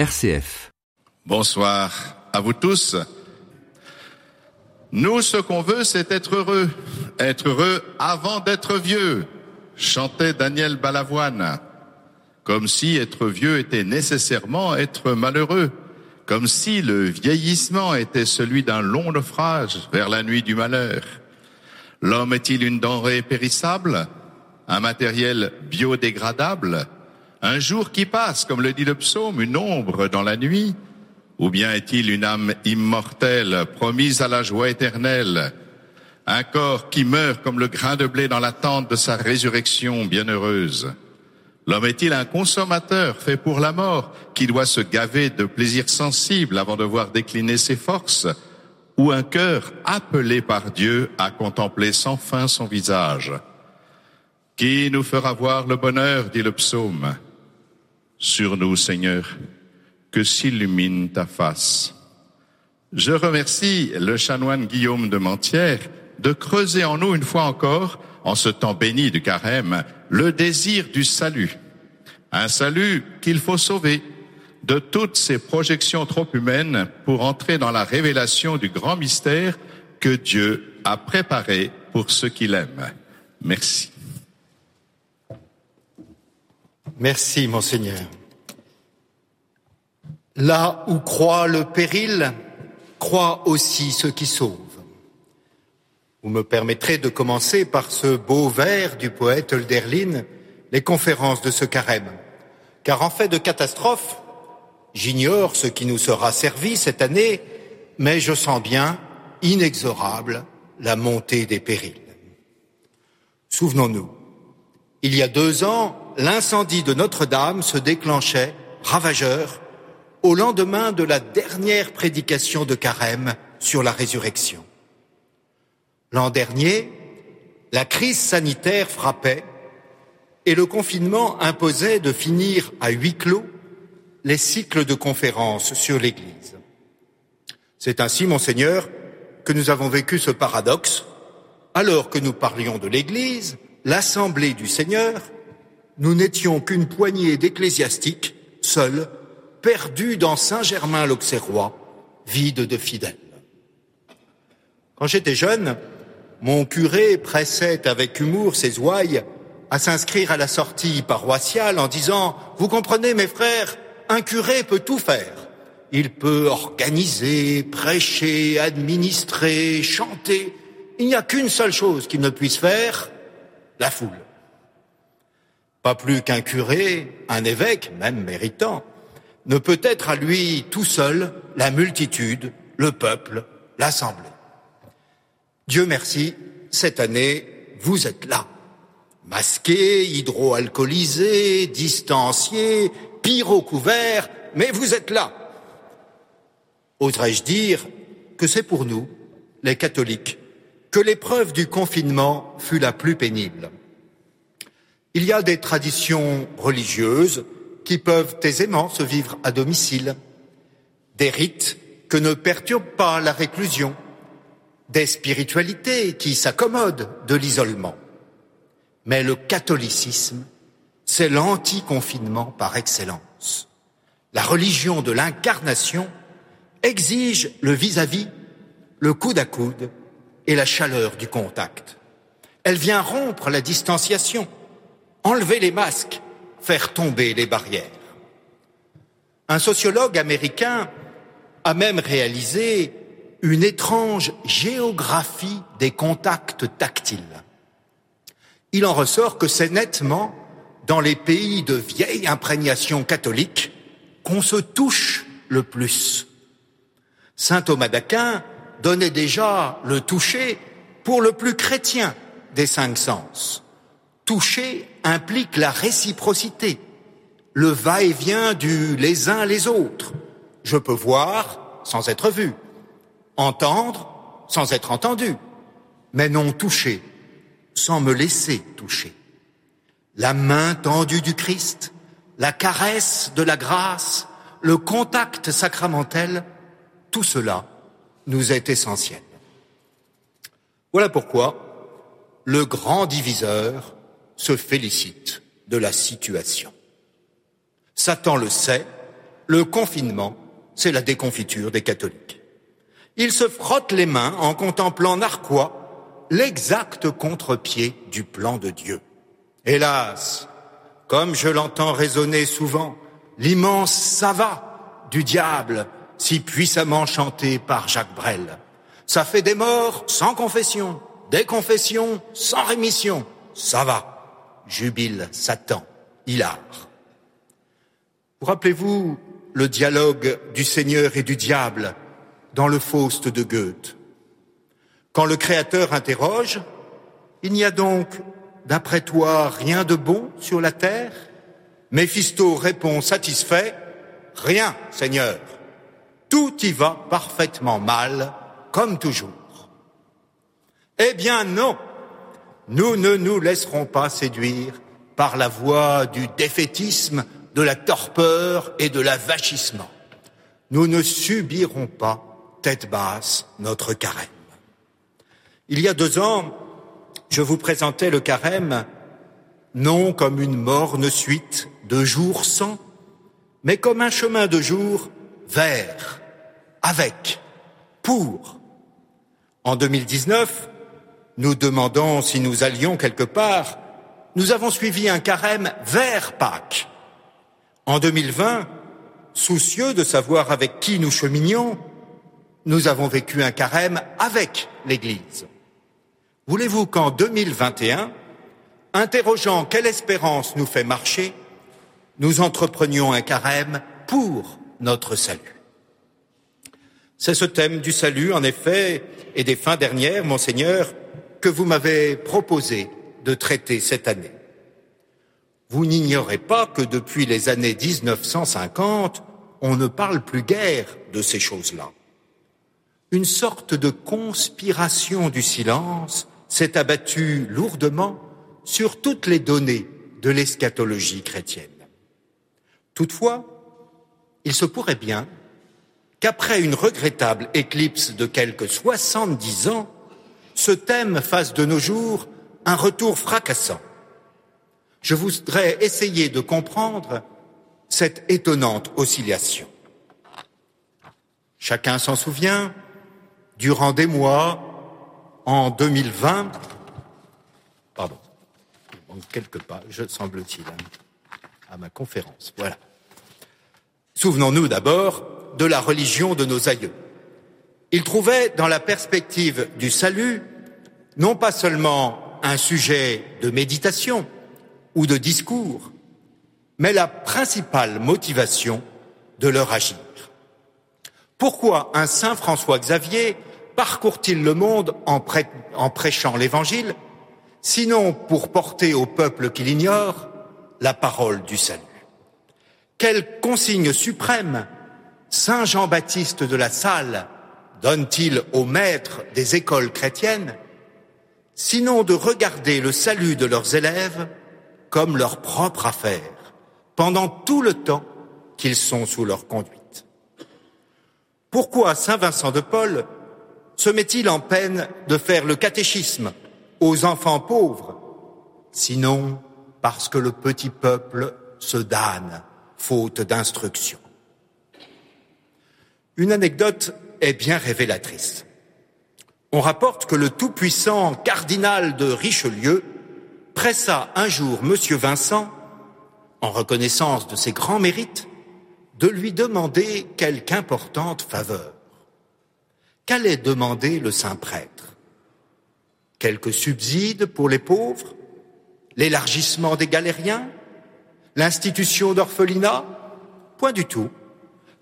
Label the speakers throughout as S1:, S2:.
S1: RCF.
S2: Bonsoir à vous tous. Nous, ce qu'on veut, c'est être heureux. Être heureux avant d'être vieux, chantait Daniel Balavoine. Comme si être vieux était nécessairement être malheureux. Comme si le vieillissement était celui d'un long naufrage vers la nuit du malheur. L'homme est-il une denrée périssable? Un matériel biodégradable? Un jour qui passe, comme le dit le psaume, une ombre dans la nuit? Ou bien est-il une âme immortelle, promise à la joie éternelle, un corps qui meurt comme le grain de blé dans l'attente de sa résurrection bienheureuse. L'homme est-il un consommateur fait pour la mort, qui doit se gaver de plaisirs sensibles avant de voir décliner ses forces, ou un cœur appelé par Dieu à contempler sans fin son visage? Qui nous fera voir le bonheur, dit le psaume? Sur nous, Seigneur, que s'illumine ta face. Je remercie le chanoine Guillaume de Mentière de creuser en nous une fois encore, en ce temps béni du carême, le désir du salut. Un salut qu'il faut sauver de toutes ces projections trop humaines pour entrer dans la révélation du grand mystère que Dieu a préparé pour ceux qu'il aime. Merci.
S3: Merci, Monseigneur. Là où croit le péril, croit aussi ceux qui sauvent. Vous me permettrez de commencer par ce beau vers du poète Hölderlin, les conférences de ce carême. Car en fait de catastrophe, j'ignore ce qui nous sera servi cette année, mais je sens bien, inexorable, la montée des périls. Souvenons-nous, il y a deux ans, l'incendie de Notre-Dame se déclenchait, ravageur, au lendemain de la dernière prédication de Carême sur la résurrection. L'an dernier, la crise sanitaire frappait et le confinement imposait de finir à huis clos les cycles de conférences sur l'Église. C'est ainsi, monseigneur, que nous avons vécu ce paradoxe. Alors que nous parlions de l'Église, l'Assemblée du Seigneur, nous n'étions qu'une poignée d'ecclésiastiques, seuls, perdu dans Saint-Germain-l'Auxerrois, vide de fidèles. Quand j'étais jeune, mon curé pressait avec humour ses ouailles à s'inscrire à la sortie paroissiale en disant Vous comprenez, mes frères, un curé peut tout faire. Il peut organiser, prêcher, administrer, chanter. Il n'y a qu'une seule chose qu'il ne puisse faire, la foule. Pas plus qu'un curé, un évêque, même méritant, ne peut être à lui tout seul la multitude, le peuple, l'assemblée. Dieu merci, cette année, vous êtes là. Masqué, hydroalcoolisé, distancié, pyro couvert, mais vous êtes là. Oserais-je dire que c'est pour nous, les catholiques, que l'épreuve du confinement fut la plus pénible. Il y a des traditions religieuses qui peuvent aisément se vivre à domicile, des rites que ne perturbent pas la réclusion, des spiritualités qui s'accommodent de l'isolement. Mais le catholicisme, c'est l'anti-confinement par excellence. La religion de l'incarnation exige le vis-à-vis, -vis, le coude à coude et la chaleur du contact. Elle vient rompre la distanciation, enlever les masques, faire tomber les barrières. Un sociologue américain a même réalisé une étrange géographie des contacts tactiles. Il en ressort que c'est nettement dans les pays de vieille imprégnation catholique qu'on se touche le plus. Saint Thomas d'Aquin donnait déjà le toucher pour le plus chrétien des cinq sens. Toucher implique la réciprocité, le va-et-vient du les uns les autres. Je peux voir sans être vu, entendre sans être entendu, mais non toucher sans me laisser toucher. La main tendue du Christ, la caresse de la grâce, le contact sacramentel, tout cela nous est essentiel. Voilà pourquoi le grand diviseur se félicite de la situation. Satan le sait, le confinement, c'est la déconfiture des catholiques. Ils se frottent les mains en contemplant narquois l'exact contre-pied du plan de Dieu. Hélas, comme je l'entends résonner souvent, l'immense ça du diable, si puissamment chanté par Jacques Brel. Ça fait des morts sans confession, des confessions sans rémission. Ça va, jubile Satan, hilar. Vous rappelez-vous le dialogue du Seigneur et du diable dans le Faust de Goethe? Quand le Créateur interroge, il n'y a donc, d'après toi, rien de bon sur la terre? Méphisto répond satisfait, Rien, Seigneur. Tout y va parfaitement mal, comme toujours. Eh bien non, nous ne nous laisserons pas séduire par la voie du défaitisme, de la torpeur et de l'avachissement. Nous ne subirons pas tête basse notre carême. Il y a deux ans, je vous présentais le carême non comme une morne suite de jours sans, mais comme un chemin de jour vers, avec, pour. En 2019, nous demandant si nous allions quelque part, nous avons suivi un carême vers Pâques. En 2020, soucieux de savoir avec qui nous cheminions, nous avons vécu un carême avec l'Église. Voulez-vous qu'en 2021, interrogeant quelle espérance nous fait marcher, nous entreprenions un carême pour notre salut? C'est ce thème du salut, en effet, et des fins dernières, monseigneur, que vous m'avez proposé de traiter cette année. Vous n'ignorez pas que depuis les années 1950, on ne parle plus guère de ces choses-là. Une sorte de conspiration du silence s'est abattue lourdement sur toutes les données de l'eschatologie chrétienne. Toutefois, il se pourrait bien qu'après une regrettable éclipse de quelques soixante-dix ans, ce thème fasse de nos jours un retour fracassant. Je voudrais essayer de comprendre cette étonnante oscillation. Chacun s'en souvient, durant des mois, en 2020, pardon, il manque quelques pages, semble-t-il, à ma conférence. Voilà. Souvenons-nous d'abord de la religion de nos aïeux. Ils trouvaient dans la perspective du salut non pas seulement un sujet de méditation ou de discours, mais la principale motivation de leur agir. Pourquoi un saint François Xavier parcourt-il le monde en, en prêchant l'Évangile, sinon pour porter au peuple qui l'ignore la parole du salut? Quelle consigne suprême Saint Jean-Baptiste de la Salle donne-t-il aux maîtres des écoles chrétiennes, sinon de regarder le salut de leurs élèves comme leur propre affaire, pendant tout le temps qu'ils sont sous leur conduite? Pourquoi Saint Vincent de Paul se met-il en peine de faire le catéchisme aux enfants pauvres, sinon parce que le petit peuple se damne faute d'instruction? Une anecdote est bien révélatrice. On rapporte que le tout-puissant cardinal de Richelieu pressa un jour M. Vincent, en reconnaissance de ses grands mérites, de lui demander quelque importante faveur. Qu'allait demander le saint prêtre Quelques subsides pour les pauvres? L'élargissement des galériens? L'institution d'orphelinat? Point du tout.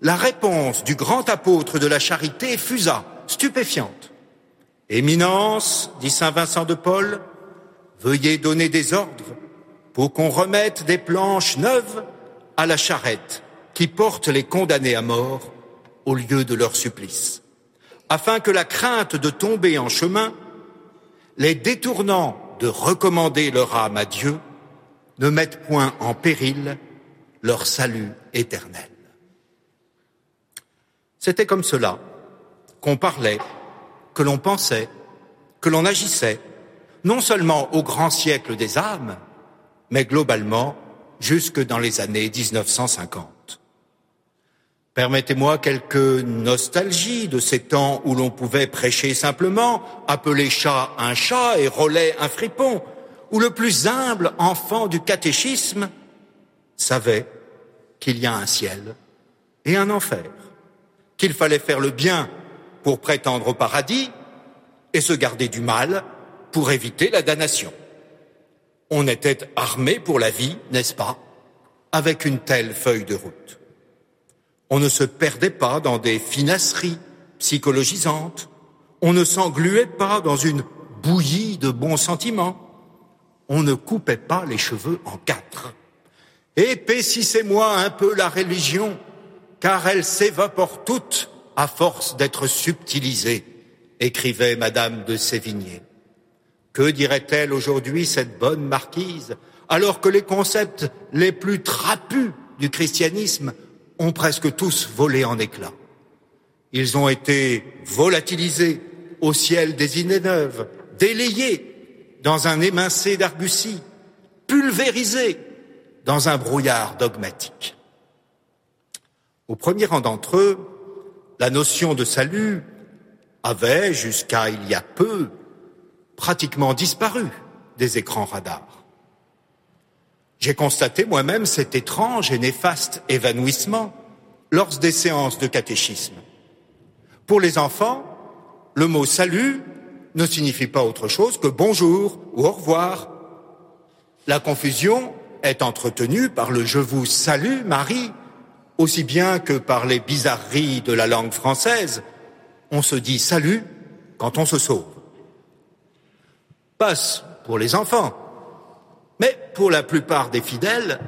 S3: La réponse du grand apôtre de la charité fusa, stupéfiante. Éminence, dit saint Vincent de Paul, veuillez donner des ordres pour qu'on remette des planches neuves à la charrette qui porte les condamnés à mort au lieu de leur supplice, afin que la crainte de tomber en chemin, les détournant de recommander leur âme à Dieu, ne mettent point en péril leur salut éternel. C'était comme cela qu'on parlait, que l'on pensait, que l'on agissait, non seulement au grand siècle des âmes, mais globalement jusque dans les années 1950. Permettez-moi quelques nostalgies de ces temps où l'on pouvait prêcher simplement, appeler chat un chat et relais un fripon, où le plus humble enfant du catéchisme savait qu'il y a un ciel et un enfer, qu'il fallait faire le bien pour prétendre au paradis et se garder du mal pour éviter la damnation. On était armé pour la vie, n'est-ce pas, avec une telle feuille de route. On ne se perdait pas dans des finasseries psychologisantes, on ne s'engluait pas dans une bouillie de bons sentiments, on ne coupait pas les cheveux en quatre. Épaississez-moi un peu la religion, car elle s'évapore toute à force d'être subtilisée, écrivait Madame de Sévigné. Que dirait-elle aujourd'hui cette bonne marquise, alors que les concepts les plus trapus du christianisme ont presque tous volé en éclats? Ils ont été volatilisés au ciel des idées neuves, délayés dans un émincé d'argussie, pulvérisés dans un brouillard dogmatique. Au premier rang d'entre eux, la notion de salut avait, jusqu'à il y a peu, pratiquement disparu des écrans radars. J'ai constaté moi-même cet étrange et néfaste évanouissement lors des séances de catéchisme. Pour les enfants, le mot salut ne signifie pas autre chose que bonjour ou au revoir. La confusion est entretenue par le je vous salue Marie, aussi bien que par les bizarreries de la langue française. On se dit salut quand on se sauve passe pour les enfants. Mais pour la plupart des fidèles,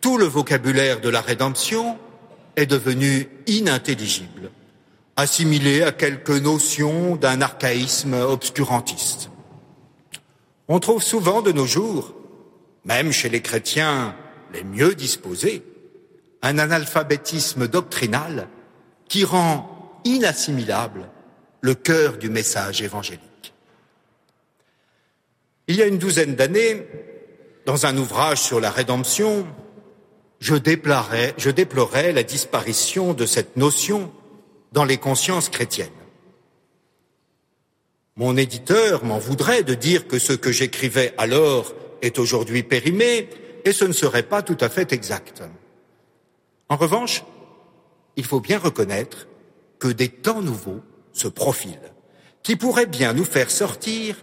S3: tout le vocabulaire de la rédemption est devenu inintelligible, assimilé à quelques notions d'un archaïsme obscurantiste. On trouve souvent de nos jours, même chez les chrétiens les mieux disposés, un analphabétisme doctrinal qui rend inassimilable le cœur du message évangélique. Il y a une douzaine d'années, dans un ouvrage sur la rédemption, je déplorais, la disparition de cette notion dans les consciences chrétiennes. Mon éditeur m'en voudrait de dire que ce que j'écrivais alors est aujourd'hui périmé, et ce ne serait pas tout à fait exact. En revanche, il faut bien reconnaître que des temps nouveaux se profilent, qui pourraient bien nous faire sortir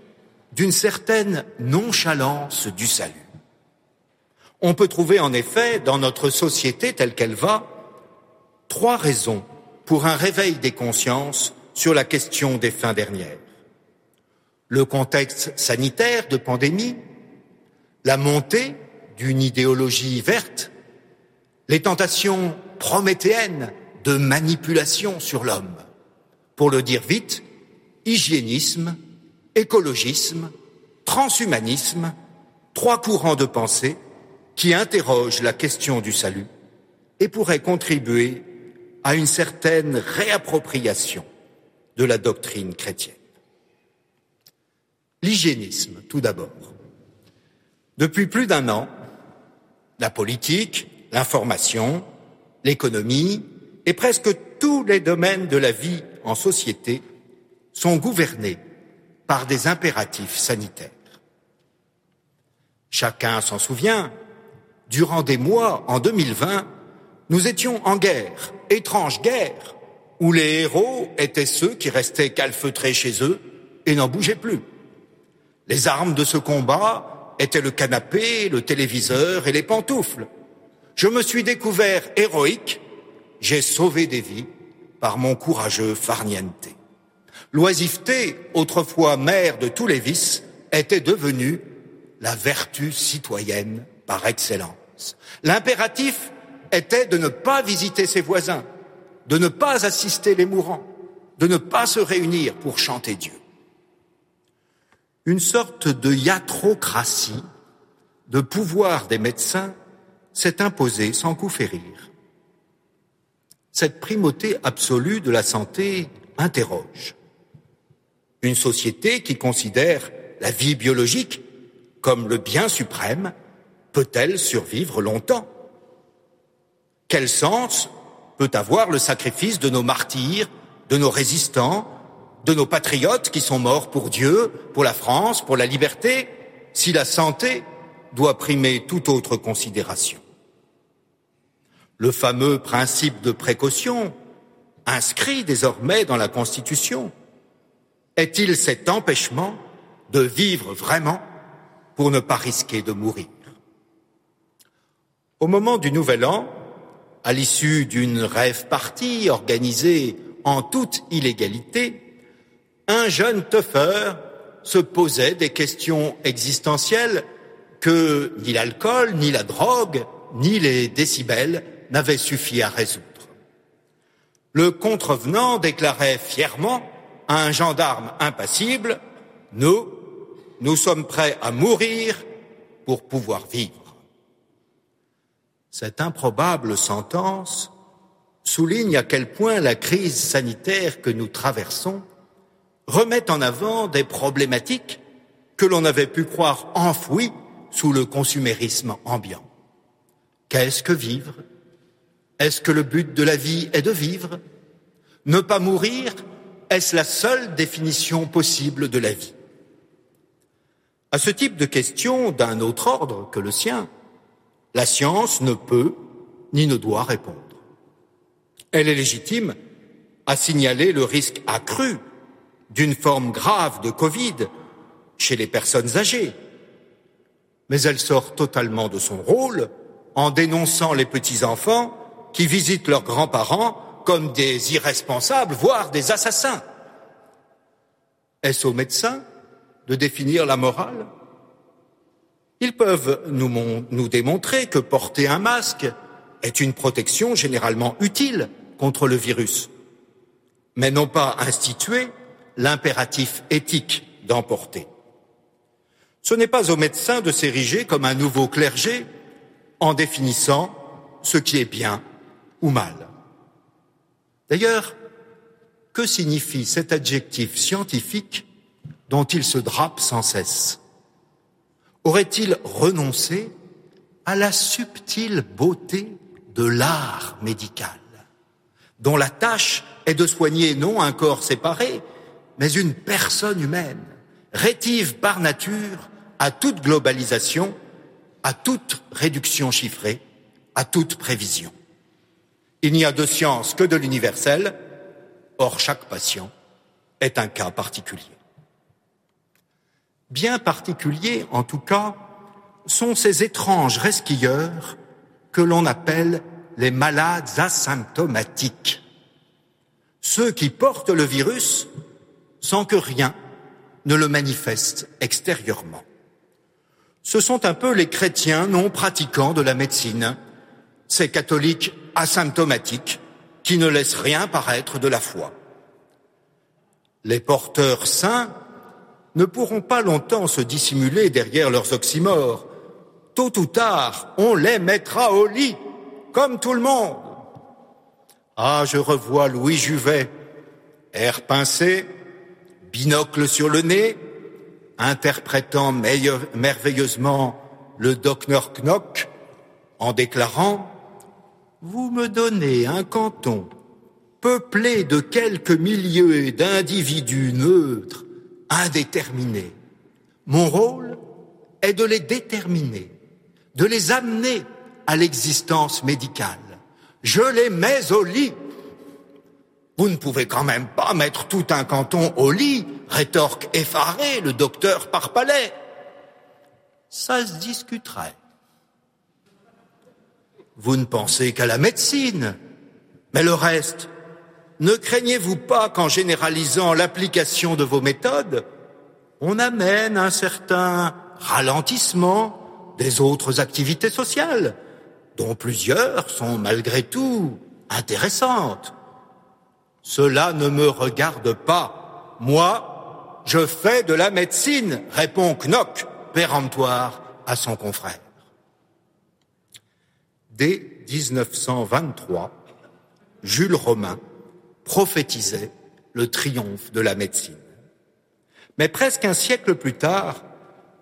S3: d'une certaine nonchalance du salut. On peut trouver en effet dans notre société telle qu'elle va trois raisons pour un réveil des consciences sur la question des fins dernières. Le contexte sanitaire de pandémie, la montée d'une idéologie verte, les tentations prométhéennes de manipulation sur l'homme. Pour le dire vite, hygiénisme écologisme, transhumanisme, trois courants de pensée qui interrogent la question du salut et pourraient contribuer à une certaine réappropriation de la doctrine chrétienne. L'hygiénisme, tout d'abord. Depuis plus d'un an, la politique, l'information, l'économie et presque tous les domaines de la vie en société sont gouvernés par des impératifs sanitaires. Chacun s'en souvient, durant des mois en 2020, nous étions en guerre, étrange guerre, où les héros étaient ceux qui restaient calfeutrés chez eux et n'en bougeaient plus. Les armes de ce combat étaient le canapé, le téléviseur et les pantoufles. Je me suis découvert héroïque, j'ai sauvé des vies par mon courageux farniente. L'oisiveté, autrefois mère de tous les vices, était devenue la vertu citoyenne par excellence. L'impératif était de ne pas visiter ses voisins, de ne pas assister les mourants, de ne pas se réunir pour chanter Dieu. Une sorte de iatrocratie, de pouvoir des médecins, s'est imposée sans coup férir. Cette primauté absolue de la santé interroge une société qui considère la vie biologique comme le bien suprême peut-elle survivre longtemps? Quel sens peut avoir le sacrifice de nos martyrs, de nos résistants, de nos patriotes qui sont morts pour Dieu, pour la France, pour la liberté, si la santé doit primer toute autre considération? Le fameux principe de précaution, inscrit désormais dans la Constitution, est-il cet empêchement de vivre vraiment pour ne pas risquer de mourir? Au moment du Nouvel An, à l'issue d'une rêve partie organisée en toute illégalité, un jeune teufeur se posait des questions existentielles que ni l'alcool, ni la drogue, ni les décibels n'avaient suffi à résoudre. Le contrevenant déclarait fièrement à un gendarme impassible Nous, nous sommes prêts à mourir pour pouvoir vivre. Cette improbable sentence souligne à quel point la crise sanitaire que nous traversons remet en avant des problématiques que l'on avait pu croire enfouies sous le consumérisme ambiant. Qu'est-ce que vivre? Est-ce que le but de la vie est de vivre? Ne pas mourir est-ce la seule définition possible de la vie? À ce type de question d'un autre ordre que le sien, la science ne peut ni ne doit répondre. Elle est légitime à signaler le risque accru d'une forme grave de Covid chez les personnes âgées, mais elle sort totalement de son rôle en dénonçant les petits-enfants qui visitent leurs grands-parents comme des irresponsables, voire des assassins. Est-ce aux médecins de définir la morale? Ils peuvent nous, démontrer que porter un masque est une protection généralement utile contre le virus, mais non pas instituer l'impératif éthique d'emporter. Ce n'est pas aux médecins de s'ériger comme un nouveau clergé en définissant ce qui est bien ou mal. D'ailleurs, que signifie cet adjectif scientifique dont il se drape sans cesse? Aurait-il renoncé à la subtile beauté de l'art médical, dont la tâche est de soigner non un corps séparé, mais une personne humaine, rétive par nature à toute globalisation, à toute réduction chiffrée, à toute prévision? Il n'y a de science que de l'universel, or chaque patient est un cas particulier. Bien particuliers, en tout cas, sont ces étranges resquilleurs que l'on appelle les malades asymptomatiques. Ceux qui portent le virus sans que rien ne le manifeste extérieurement ce sont un peu les chrétiens non pratiquants de la médecine, ces catholiques asymptomatiques qui ne laissent rien paraître de la foi. Les porteurs saints ne pourront pas longtemps se dissimuler derrière leurs oxymores. Tôt ou tard, on les mettra au lit, comme tout le monde. Ah, je revois Louis Juvet, air pincé, binocle sur le nez, interprétant merveilleusement le Docteur Knock en déclarant Vous me donnez un canton peuplé de quelques milliers d'individus neutres, indéterminés. Mon rôle est de les déterminer, de les amener à l'existence médicale. Je les mets au lit. Vous ne pouvez quand même pas mettre tout un canton au lit rétorque effaré le docteur Parpalais. Ça se discuterait. Vous ne pensez qu'à la médecine, mais le reste, ne craignez-vous pas qu'en généralisant l'application de vos méthodes, on amène un certain ralentissement des autres activités sociales, dont plusieurs sont malgré tout intéressantes. Cela ne me regarde pas. Moi, je fais de la médecine, répond Knock, péremptoire à son confrère. Dès 1923, Jules Romain prophétisait le triomphe de la médecine. Mais presque un siècle plus tard,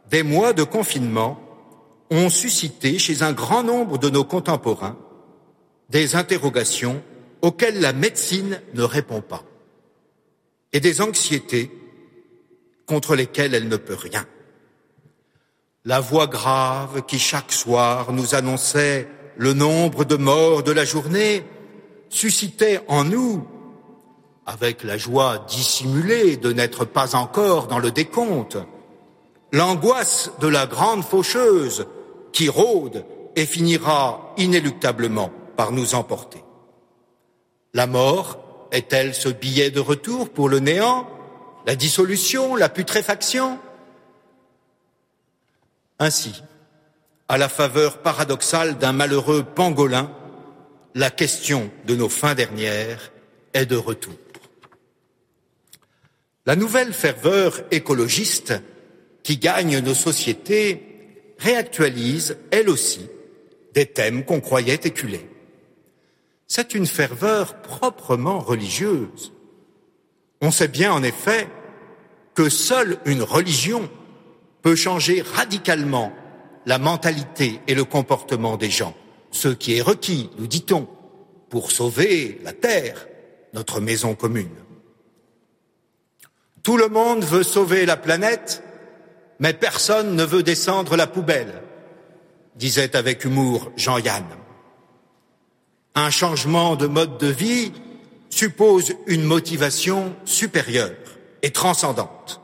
S3: des mois de confinement ont suscité chez un grand nombre de nos contemporains des interrogations auxquelles la médecine ne répond pas, et des anxiétés contre lesquelles elle ne peut rien. La voix grave qui chaque soir nous annonçait le nombre de morts de la journée suscitait en nous, avec la joie dissimulée de n'être pas encore dans le décompte, l'angoisse de la grande faucheuse qui rôde et finira inéluctablement par nous emporter. La mort est-elle ce billet de retour pour le néant, la dissolution, la putréfaction? Ainsi, à la faveur paradoxale d'un malheureux pangolin, la question de nos fins dernières est de retour. La nouvelle ferveur écologiste qui gagne nos sociétés réactualise, elle aussi, des thèmes qu'on croyait éculés. C'est une ferveur proprement religieuse. On sait bien en effet que seule une religion peut changer radicalement la mentalité et le comportement des gens, ce qui est requis, nous dit-on, pour sauver la Terre, notre maison commune. Tout le monde veut sauver la planète, mais personne ne veut descendre la poubelle, disait avec humour Jean-Yann. Un changement de mode de vie suppose une motivation supérieure et transcendante.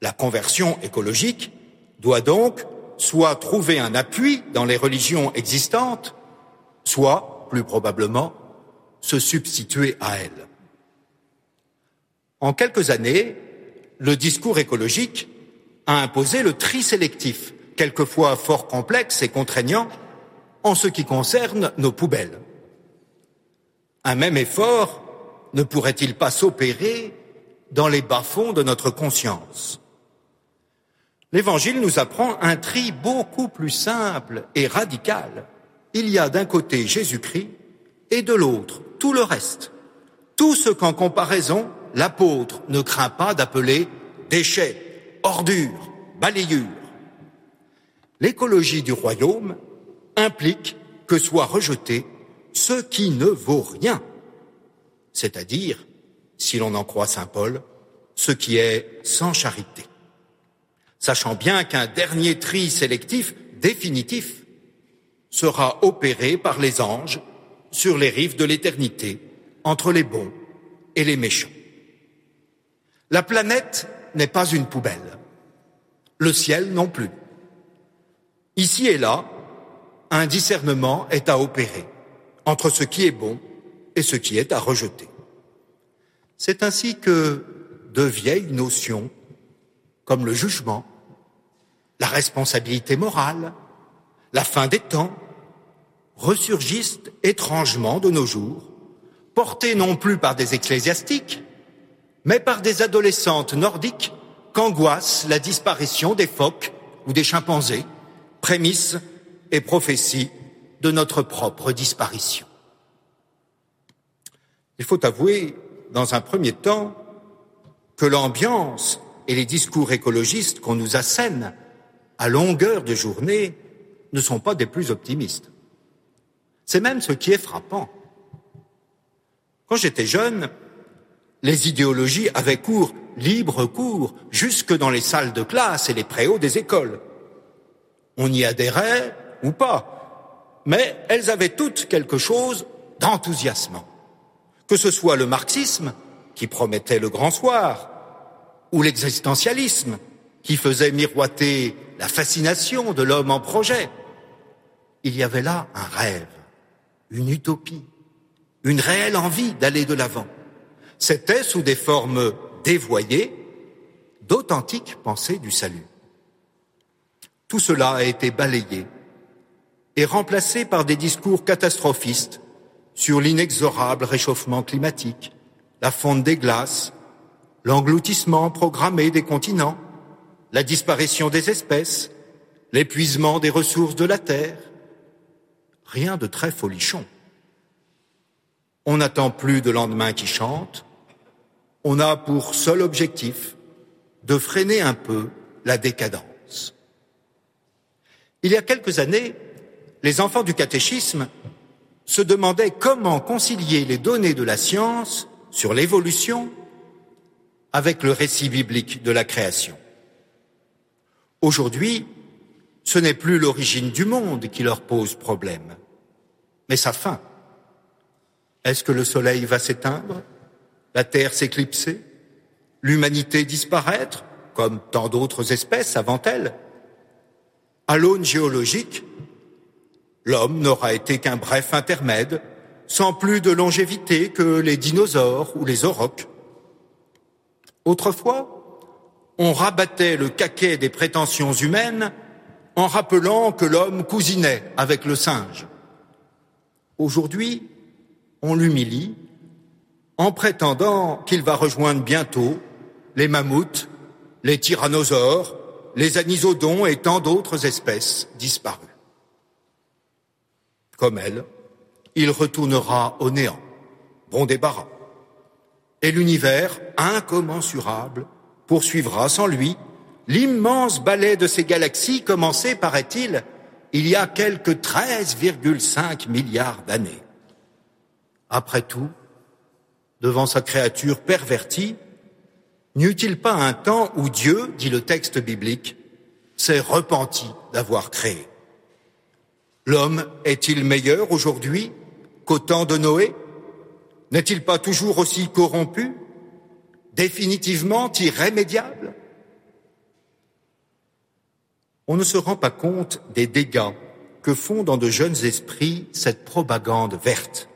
S3: La conversion écologique doit donc soit trouver un appui dans les religions existantes, soit, plus probablement, se substituer à elles. En quelques années, le discours écologique a imposé le tri sélectif, quelquefois fort complexe et contraignant, en ce qui concerne nos poubelles. Un même effort ne pourrait-il pas s'opérer dans les bas-fonds de notre conscience? L'Évangile nous apprend un tri beaucoup plus simple et radical. Il y a d'un côté Jésus-Christ et de l'autre tout le reste. Tout ce qu'en comparaison, l'apôtre ne craint pas d'appeler déchets, ordures, balayures. L'écologie du royaume implique que soit rejeté ce qui ne vaut rien, c'est-à-dire, si l'on en croit Saint Paul, ce qui est sans charité sachant bien qu'un dernier tri sélectif définitif sera opéré par les anges sur les rives de l'éternité, entre les bons et les méchants. La planète n'est pas une poubelle, le ciel non plus. Ici et là, un discernement est à opérer entre ce qui est bon et ce qui est à rejeter. C'est ainsi que de vieilles notions, comme le jugement, la responsabilité morale, la fin des temps, ressurgissent étrangement de nos jours, portées non plus par des ecclésiastiques, mais par des adolescentes nordiques qu'angoisse la disparition des phoques ou des chimpanzés, prémisse et prophétie de notre propre disparition. Il faut avouer, dans un premier temps, que l'ambiance et les discours écologistes qu'on nous assène à longueur de journée, ne sont pas des plus optimistes. C'est même ce qui est frappant. Quand j'étais jeune, les idéologies avaient cours, libre cours, jusque dans les salles de classe et les préaux des écoles. On y adhérait ou pas, mais elles avaient toutes quelque chose d'enthousiasmant. Que ce soit le marxisme, qui promettait le grand soir, ou l'existentialisme, qui faisait miroiter la fascination de l'homme en projet. Il y avait là un rêve, une utopie, une réelle envie d'aller de l'avant. C'était sous des formes dévoyées d'authentiques pensées du salut. Tout cela a été balayé et remplacé par des discours catastrophistes sur l'inexorable réchauffement climatique, la fonte des glaces, l'engloutissement programmé des continents, la disparition des espèces, l'épuisement des ressources de la terre. Rien de très folichon. On n'attend plus de lendemain qui chante. On a pour seul objectif de freiner un peu la décadence. Il y a quelques années, les enfants du catéchisme se demandait comment concilier les données de la science sur l'évolution avec le récit biblique de la création. Aujourd'hui, ce n'est plus l'origine du monde qui leur pose problème, mais sa fin. Est-ce que le soleil va s'éteindre, la Terre s'éclipser, l'humanité disparaître, comme tant d'autres espèces avant elle? À l'aune géologique, l'homme n'aura été qu'un bref intermède, sans plus de longévité que les dinosaures ou les aurochs. Autrefois, on rabattait le caquet des prétentions humaines en rappelant que l'homme cousinait avec le singe. Aujourd'hui, on l'humilie en prétendant qu'il va rejoindre bientôt les mammouths, les tyrannosaures, les anisodons et tant d'autres espèces disparues. Comme elle, il retournera au néant. Bon débarras. Et l'univers, incommensurable, poursuivra sans lui l'immense balai de ces galaxies commencé, paraît-il, il y a quelque 13,5 milliards d'années. Après tout, devant sa créature pervertie, N'y il pas un temps où Dieu, dit le texte biblique, s'est repenti d'avoir créé? L'homme est-il meilleur aujourd'hui qu'au temps de Noé? N'est-il pas toujours aussi corrompu? Définitivement irrémédiable On ne se rend pas compte des dégâts que font dans de jeunes esprits cette propagande verte.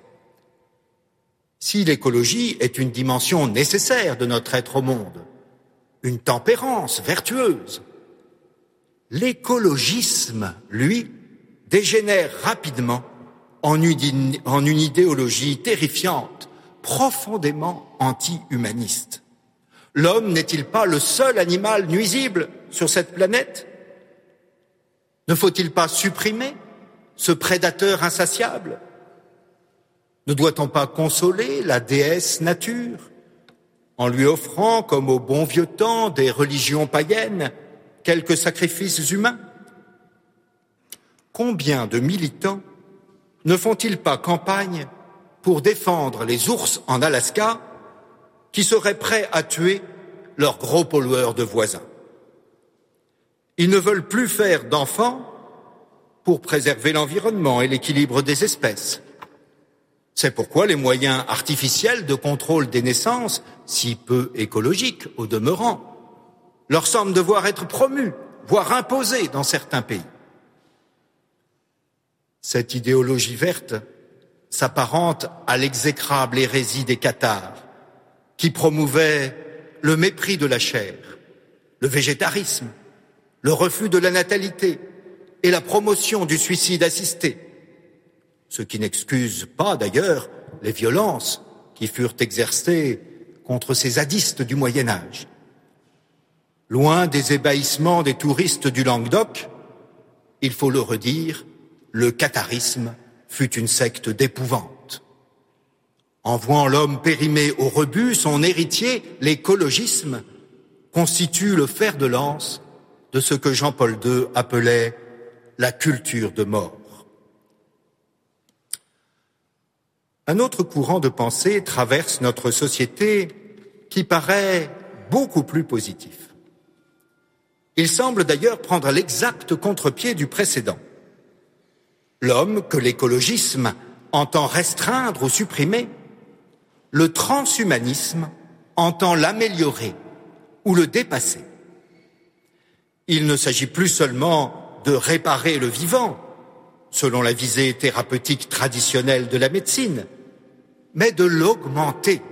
S3: Si l'écologie est une dimension nécessaire de notre être au monde, une tempérance vertueuse, l'écologisme, lui, dégénère rapidement en une, idéologie terrifiante, profondément anti-humaniste. L'homme n'est-il pas le seul animal nuisible sur cette planète? Ne faut-il pas supprimer ce prédateur insatiable? Ne doit-on pas consoler la déesse nature en lui offrant, comme au bon vieux temps des religions païennes, quelques sacrifices humains? Combien de militants ne font-ils pas campagne pour défendre les ours en Alaska qui seraient prêts à tuer leurs gros pollueurs de voisins Ils ne veulent plus faire d'enfants pour préserver l'environnement et l'équilibre des espèces. C'est pourquoi les moyens artificiels de contrôle des naissances, si peu écologiques au demeurant, leur semblent devoir être promus, voire imposés dans certains pays. Cette idéologie verte s'apparente à l'exécrable hérésie des cathares, qui promouvaient le mépris de la chair, le végétarisme, le refus de la natalité et la promotion du suicide assisté ce qui n'excuse pas d'ailleurs les violences qui furent exercées contre ces zadistes du Moyen Âge. Loin des ébahissements des touristes du Languedoc, il faut le redire, le catharisme fut une secte d'épouvante. En voyant l'homme périmé au rebut, son héritier, l'écologisme, constitue le fer de lance de ce que Jean-Paul II appelait la culture de mort. Un autre courant de pensée traverse notre société qui paraît beaucoup plus positif. Il semble d'ailleurs prendre l'exact contre-pied du précédent. L'homme que l'écologisme entend restreindre ou supprimer, le transhumanisme entend l'améliorer ou le dépasser. Il ne s'agit plus seulement de réparer le vivant, selon la visée thérapeutique traditionnelle de la médecine, mais de l'augmenter,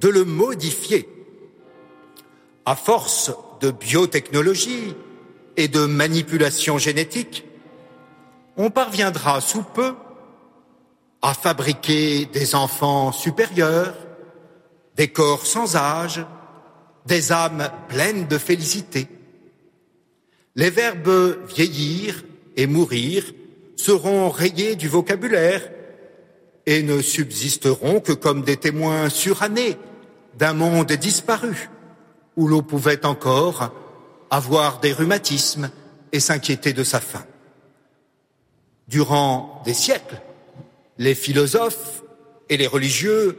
S3: de le modifier. À force de biotechnologie et de manipulation génétique, on parviendra sous peu à fabriquer des enfants supérieurs, des corps sans âge, des âmes pleines de félicité. Les verbes vieillir et mourir seront rayés du vocabulaire et ne subsisteront que comme des témoins surannés d'un monde disparu, où l'on pouvait encore avoir des rhumatismes et s'inquiéter de sa fin. Durant des siècles, Les philosophes et les religieux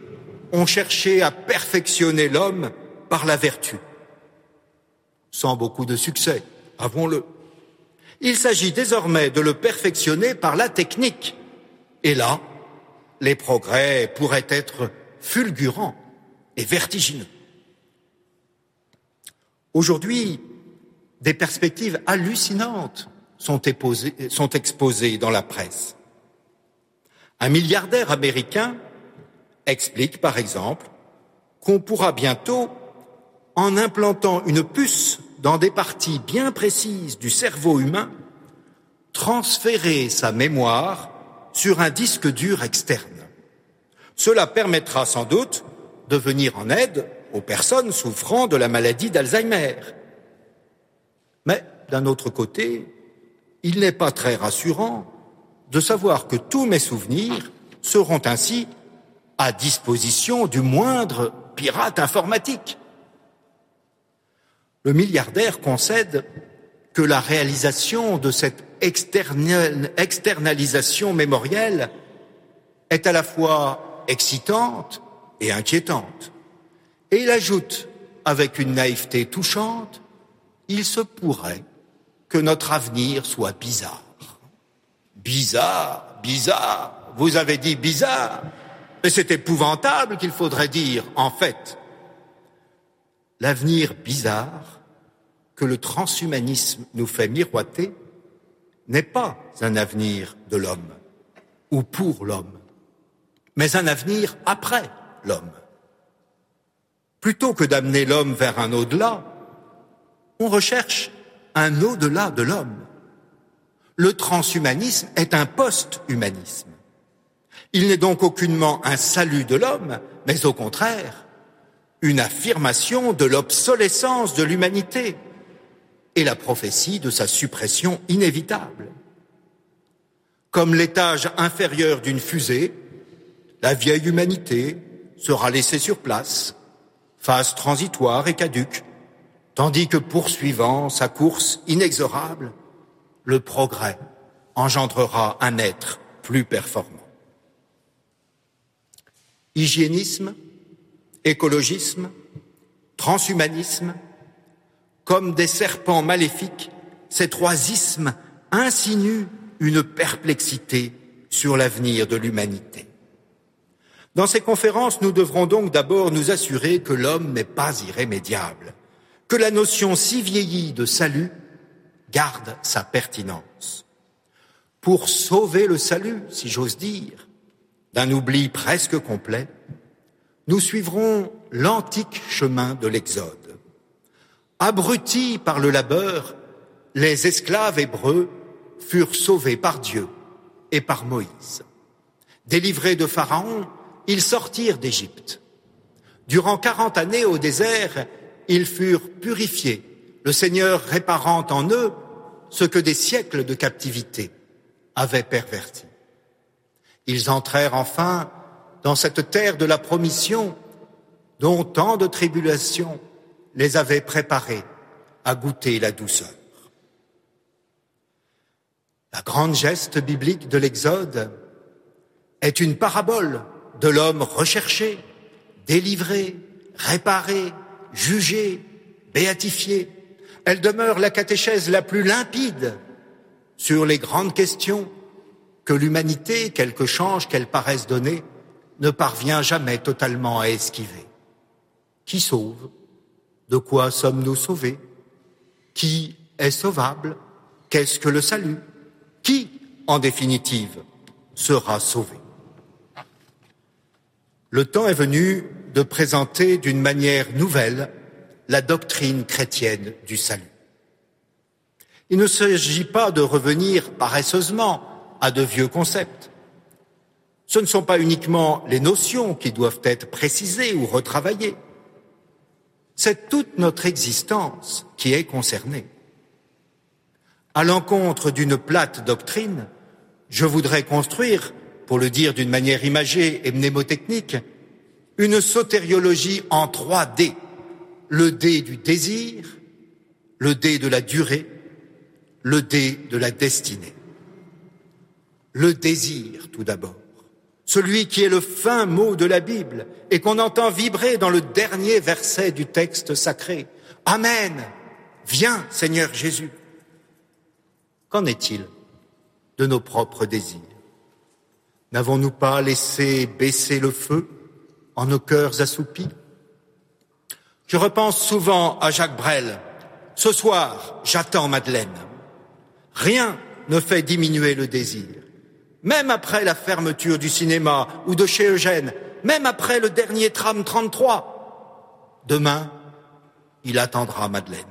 S3: ont cherché à perfectionner l'homme par la vertu, sans beaucoup de succès, avouons-le. Il s'agit désormais de le perfectionner par la technique. Et là, les progrès pourraient être fulgurants et vertigineux. Aujourd'hui, des perspectives hallucinantes sont, sont exposées dans la presse. Un milliardaire américain explique, par exemple, qu'on pourra bientôt, en implantant une puce dans des parties bien précises du cerveau humain, transférer sa mémoire sur un disque dur externe. Cela permettra sans doute de venir en aide aux personnes souffrant de la maladie d'Alzheimer. Mais d'un autre côté, il n'est pas très rassurant de savoir que tous mes souvenirs seront ainsi à disposition du moindre pirate informatique. Le milliardaire concède que la réalisation de cette externalisation mémorielle est à la fois excitante et inquiétante. Et il ajoute, avec une naïveté touchante, il se pourrait que notre avenir soit bizarre. Bizarre, bizarre, vous avez dit bizarre, mais c'est épouvantable qu'il faudrait dire, en fait. L'avenir bizarre que le transhumanisme nous fait miroiter n'est pas un avenir de l'homme ou pour l'homme, mais un avenir après l'homme. Plutôt que d'amener l'homme vers un au-delà, on recherche un au-delà de l'homme. Le transhumanisme est un post-humanisme. Il n'est donc aucunement un salut de l'homme, mais au contraire, une affirmation de l'obsolescence de l'humanité et la prophétie de sa suppression inévitable. Comme l'étage inférieur d'une fusée, la vieille humanité sera laissée sur place, phase transitoire et caduque, tandis que poursuivant sa course inexorable, le progrès engendrera un être plus performant. Hygiénisme, écologisme, transhumanisme, comme des serpents maléfiques, ces trois ismes insinuent une perplexité sur l'avenir de l'humanité. Dans ces conférences, nous devrons donc d'abord nous assurer que l'homme n'est pas irrémédiable, que la notion si vieillie de salut garde sa pertinence. Pour sauver le salut, si j'ose dire, d'un oubli presque complet, nous suivrons l'antique chemin de l'Exode. Abrutis par le labeur, les esclaves hébreux furent sauvés par Dieu et par Moïse. Délivrés de Pharaon, ils sortirent d'Égypte. Durant quarante années au désert, ils furent purifiés, le Seigneur réparant en eux ce que des siècles de captivité avaient perverti. Ils entrèrent enfin dans cette terre de la promission dont tant de tribulations les avait préparés à goûter la douceur. La grande geste biblique de l'Exode est une parabole de l'homme recherché, délivré, réparé, jugé, béatifié. Elle demeure la catéchèse la plus limpide sur les grandes questions que l'humanité, quelque change qu'elle paraisse donner, ne parvient jamais totalement à esquiver. Qui sauve? De quoi sommes-nous sauvés? Qui est sauvable? Qu'est-ce que le salut? Qui, en définitive, sera sauvé? Le temps est venu de présenter d'une manière nouvelle la doctrine chrétienne du salut. Il ne s'agit pas de revenir paresseusement à de vieux concepts. Ce ne sont pas uniquement les notions qui doivent être précisées ou retravaillées, c'est toute notre existence qui est concernée. À l'encontre d'une plate doctrine, je voudrais construire, pour le dire d'une manière imagée et mnémotechnique, une sotériologie en trois D. Le D du désir, le D de la durée, le D de la destinée. Le désir, tout d'abord. celui qui est le fin mot de la Bible et qu'on entend vibrer dans le dernier verset du texte sacré. Amen. Viens, Seigneur Jésus. Qu'en est-il de nos propres désirs? N'avons-nous pas laissé baisser le feu en nos cœurs assoupis? Je repense souvent à Jacques Brel. Ce soir, j'attends Madeleine. Rien ne fait diminuer le désir. Même après la fermeture du cinéma ou de chez Eugène, même après le dernier tram 33, demain, il attendra Madeleine.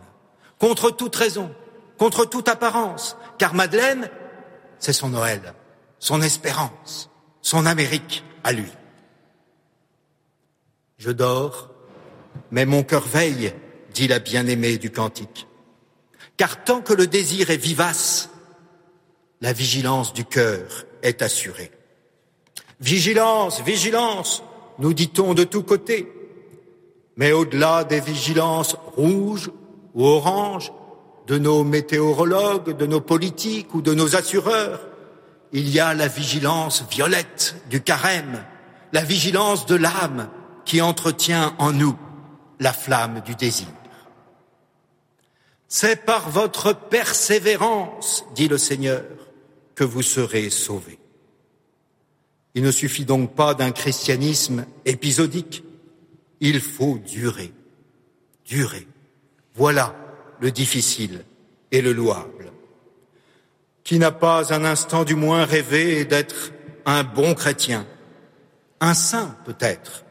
S3: Contre toute raison, contre toute apparence, car Madeleine, c'est son Noël, son espérance, son Amérique à lui. Je dors, mais mon cœur veille, dit la bien-aimée du cantique. Car tant que le désir est vivace, la vigilance du cœur est assurée. Vigilance, vigilance, nous dit-on de tous côtés. Mais au-delà des vigilances rouges ou oranges, de nos météorologues, de nos politiques ou de nos assureurs, il y a la vigilance violette du carême, la vigilance de l'âme qui entretient en nous la flamme du désir. C'est par votre persévérance, dit le Seigneur, que vous serez sauvés. Il ne suffit donc pas d'un christianisme épisodique, il faut durer, durer. Voilà le difficile et le louable. Qui n'a pas un instant du moins rêvé d'être un bon chrétien, un saint peut-être,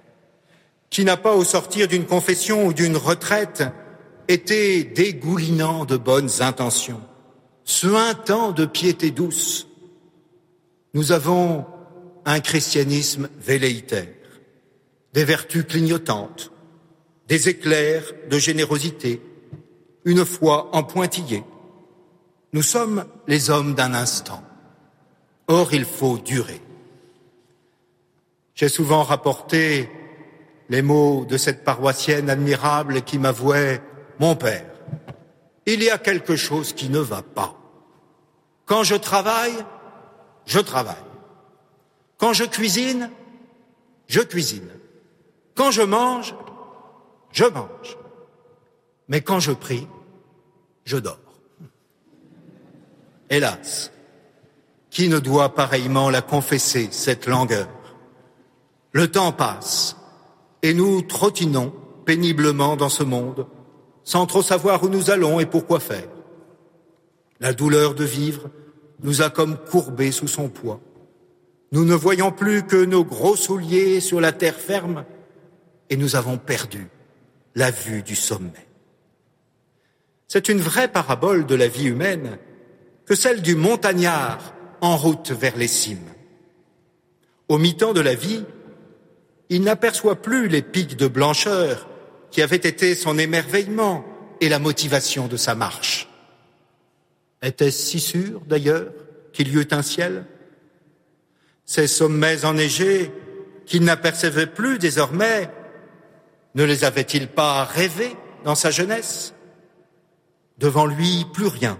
S3: qui n'a pas au sortir d'une confession ou d'une retraite été dégoulinant de bonnes intentions, suintant de piété douce. Nous avons un christianisme velléitaire, des vertus clignotantes, des éclairs de générosité, une foi en pointillé. Nous sommes les hommes d'un instant. Or, il faut durer. J'ai souvent rapporté les mots de cette paroissienne admirable qui m'avouait Mon père, il y a quelque chose qui ne va pas. Quand je travaille, je travaille. Quand je cuisine, je cuisine. Quand je mange, je mange. Mais quand je prie, je dors. Hélas, qui ne doit pareillement la confesser, cette langueur? Le temps passe et nous trottinons péniblement dans ce monde sans trop savoir où nous allons et pourquoi faire. La douleur de vivre nous a comme courbés sous son poids. Nous ne voyons plus que nos gros souliers sur la terre ferme et nous avons perdu la vue du sommet. C'est une vraie parabole de la vie humaine que celle du montagnard en route vers les cimes. Au mi-temps de la vie, il n'aperçoit plus les pics de blancheur qui avaient été son émerveillement et la motivation de sa marche. Était-ce si sûr, d'ailleurs, qu'il y eût un ciel? Ces sommets enneigés qu'il n'apercevait plus désormais, ne les avait-il pas rêvés dans sa jeunesse? Devant lui, plus rien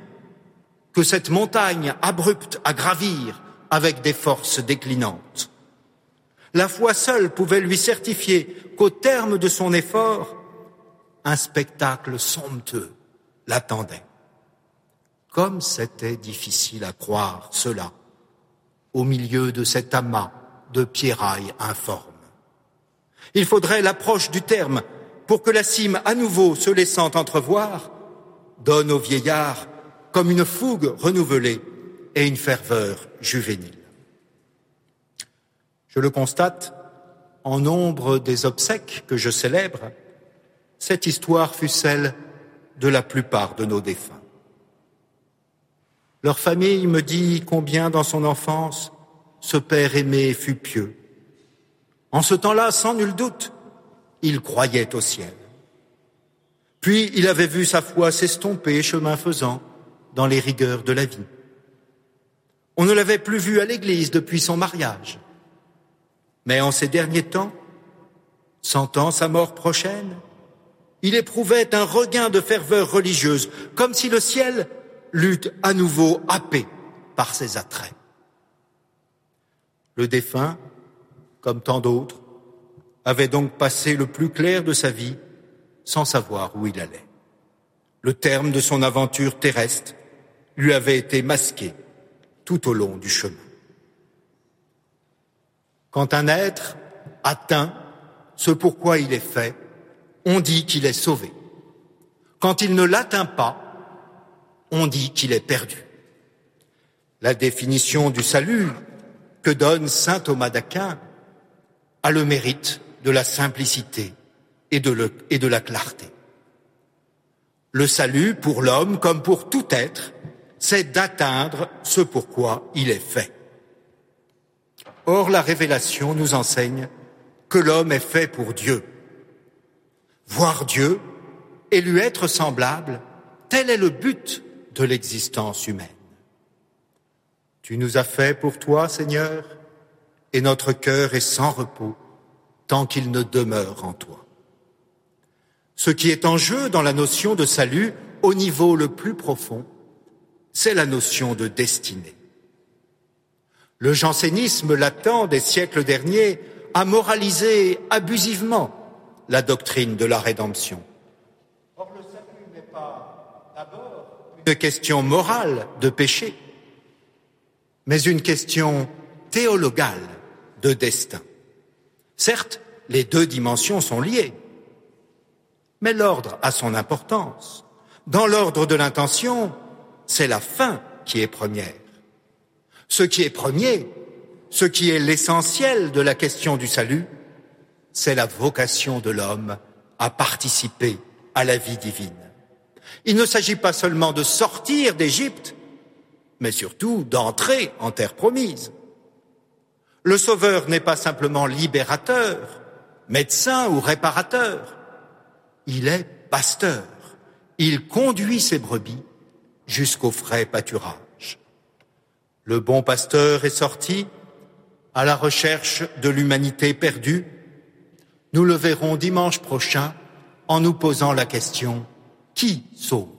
S3: que cette montagne abrupte à gravir avec des forces déclinantes. La foi seule pouvait lui certifier qu'au terme de son effort, un spectacle somptueux l'attendait. Comme c'était difficile à croire cela au milieu de cet amas de pierrailles informes. Il faudrait l'approche du terme pour que la cime à nouveau se laissant entrevoir donne au vieillard comme une fougue renouvelée et une ferveur juvénile. Je le constate en nombre des obsèques que je célèbre, cette histoire fut celle de la plupart de nos défunts. Leur famille me dit combien dans son enfance ce père aimé fut pieux. En ce temps-là, sans nul doute, il croyait au ciel. Puis il avait vu sa foi s'estomper chemin faisant dans les rigueurs de la vie. On ne l'avait plus vu à l'église depuis son mariage. Mais en ces derniers temps, sentant sa mort prochaine, il éprouvait un regain de ferveur religieuse, comme si le ciel l'eût à nouveau happé par ses attraits. Le défunt comme tant d'autres, avait donc passé le plus clair de sa vie sans savoir où il allait. Le terme de son aventure terrestre lui avait été masqué tout au long du chemin. Quand un être atteint ce pourquoi il est fait, on dit qu'il est sauvé. Quand il ne l'atteint pas, on dit qu'il est perdu. La définition du salut que donne saint Thomas d'Aquin a le mérite de la simplicité et de, la clarté. Le salut, pour l'homme comme pour tout être, c'est d'atteindre ce pourquoi il est fait. Or, la révélation nous enseigne que l'homme est fait pour Dieu. Voir Dieu et lui être semblable, tel est le but de l'existence humaine. Tu nous as fait pour toi, Seigneur, et notre cœur est sans repos tant qu'il ne demeure en toi. Ce qui est en jeu dans la notion de salut au niveau le plus profond, c'est la notion de destinée. Le jansénisme latent des siècles derniers a moralisé abusivement la doctrine de la rédemption. Or, le salut n'est pas d'abord une question morale de péché, mais une question théologale de destin. Certes, les deux dimensions sont liées, mais l'ordre a son importance. Dans l'ordre de l'intention, c'est la fin qui est première. Ce qui est premier, ce qui est l'essentiel de la question du salut, c'est la vocation de l'homme à participer à la vie divine. Il ne s'agit pas seulement de sortir d'Égypte, mais surtout d'entrer en terre promise. Le Sauveur n'est pas simplement libérateur, médecin ou réparateur. Il est pasteur. Il conduit ses brebis jusqu'au frais pâturage. Le bon pasteur est sorti à la recherche de l'humanité perdue. Nous le verrons dimanche prochain en nous posant la question qui sauve?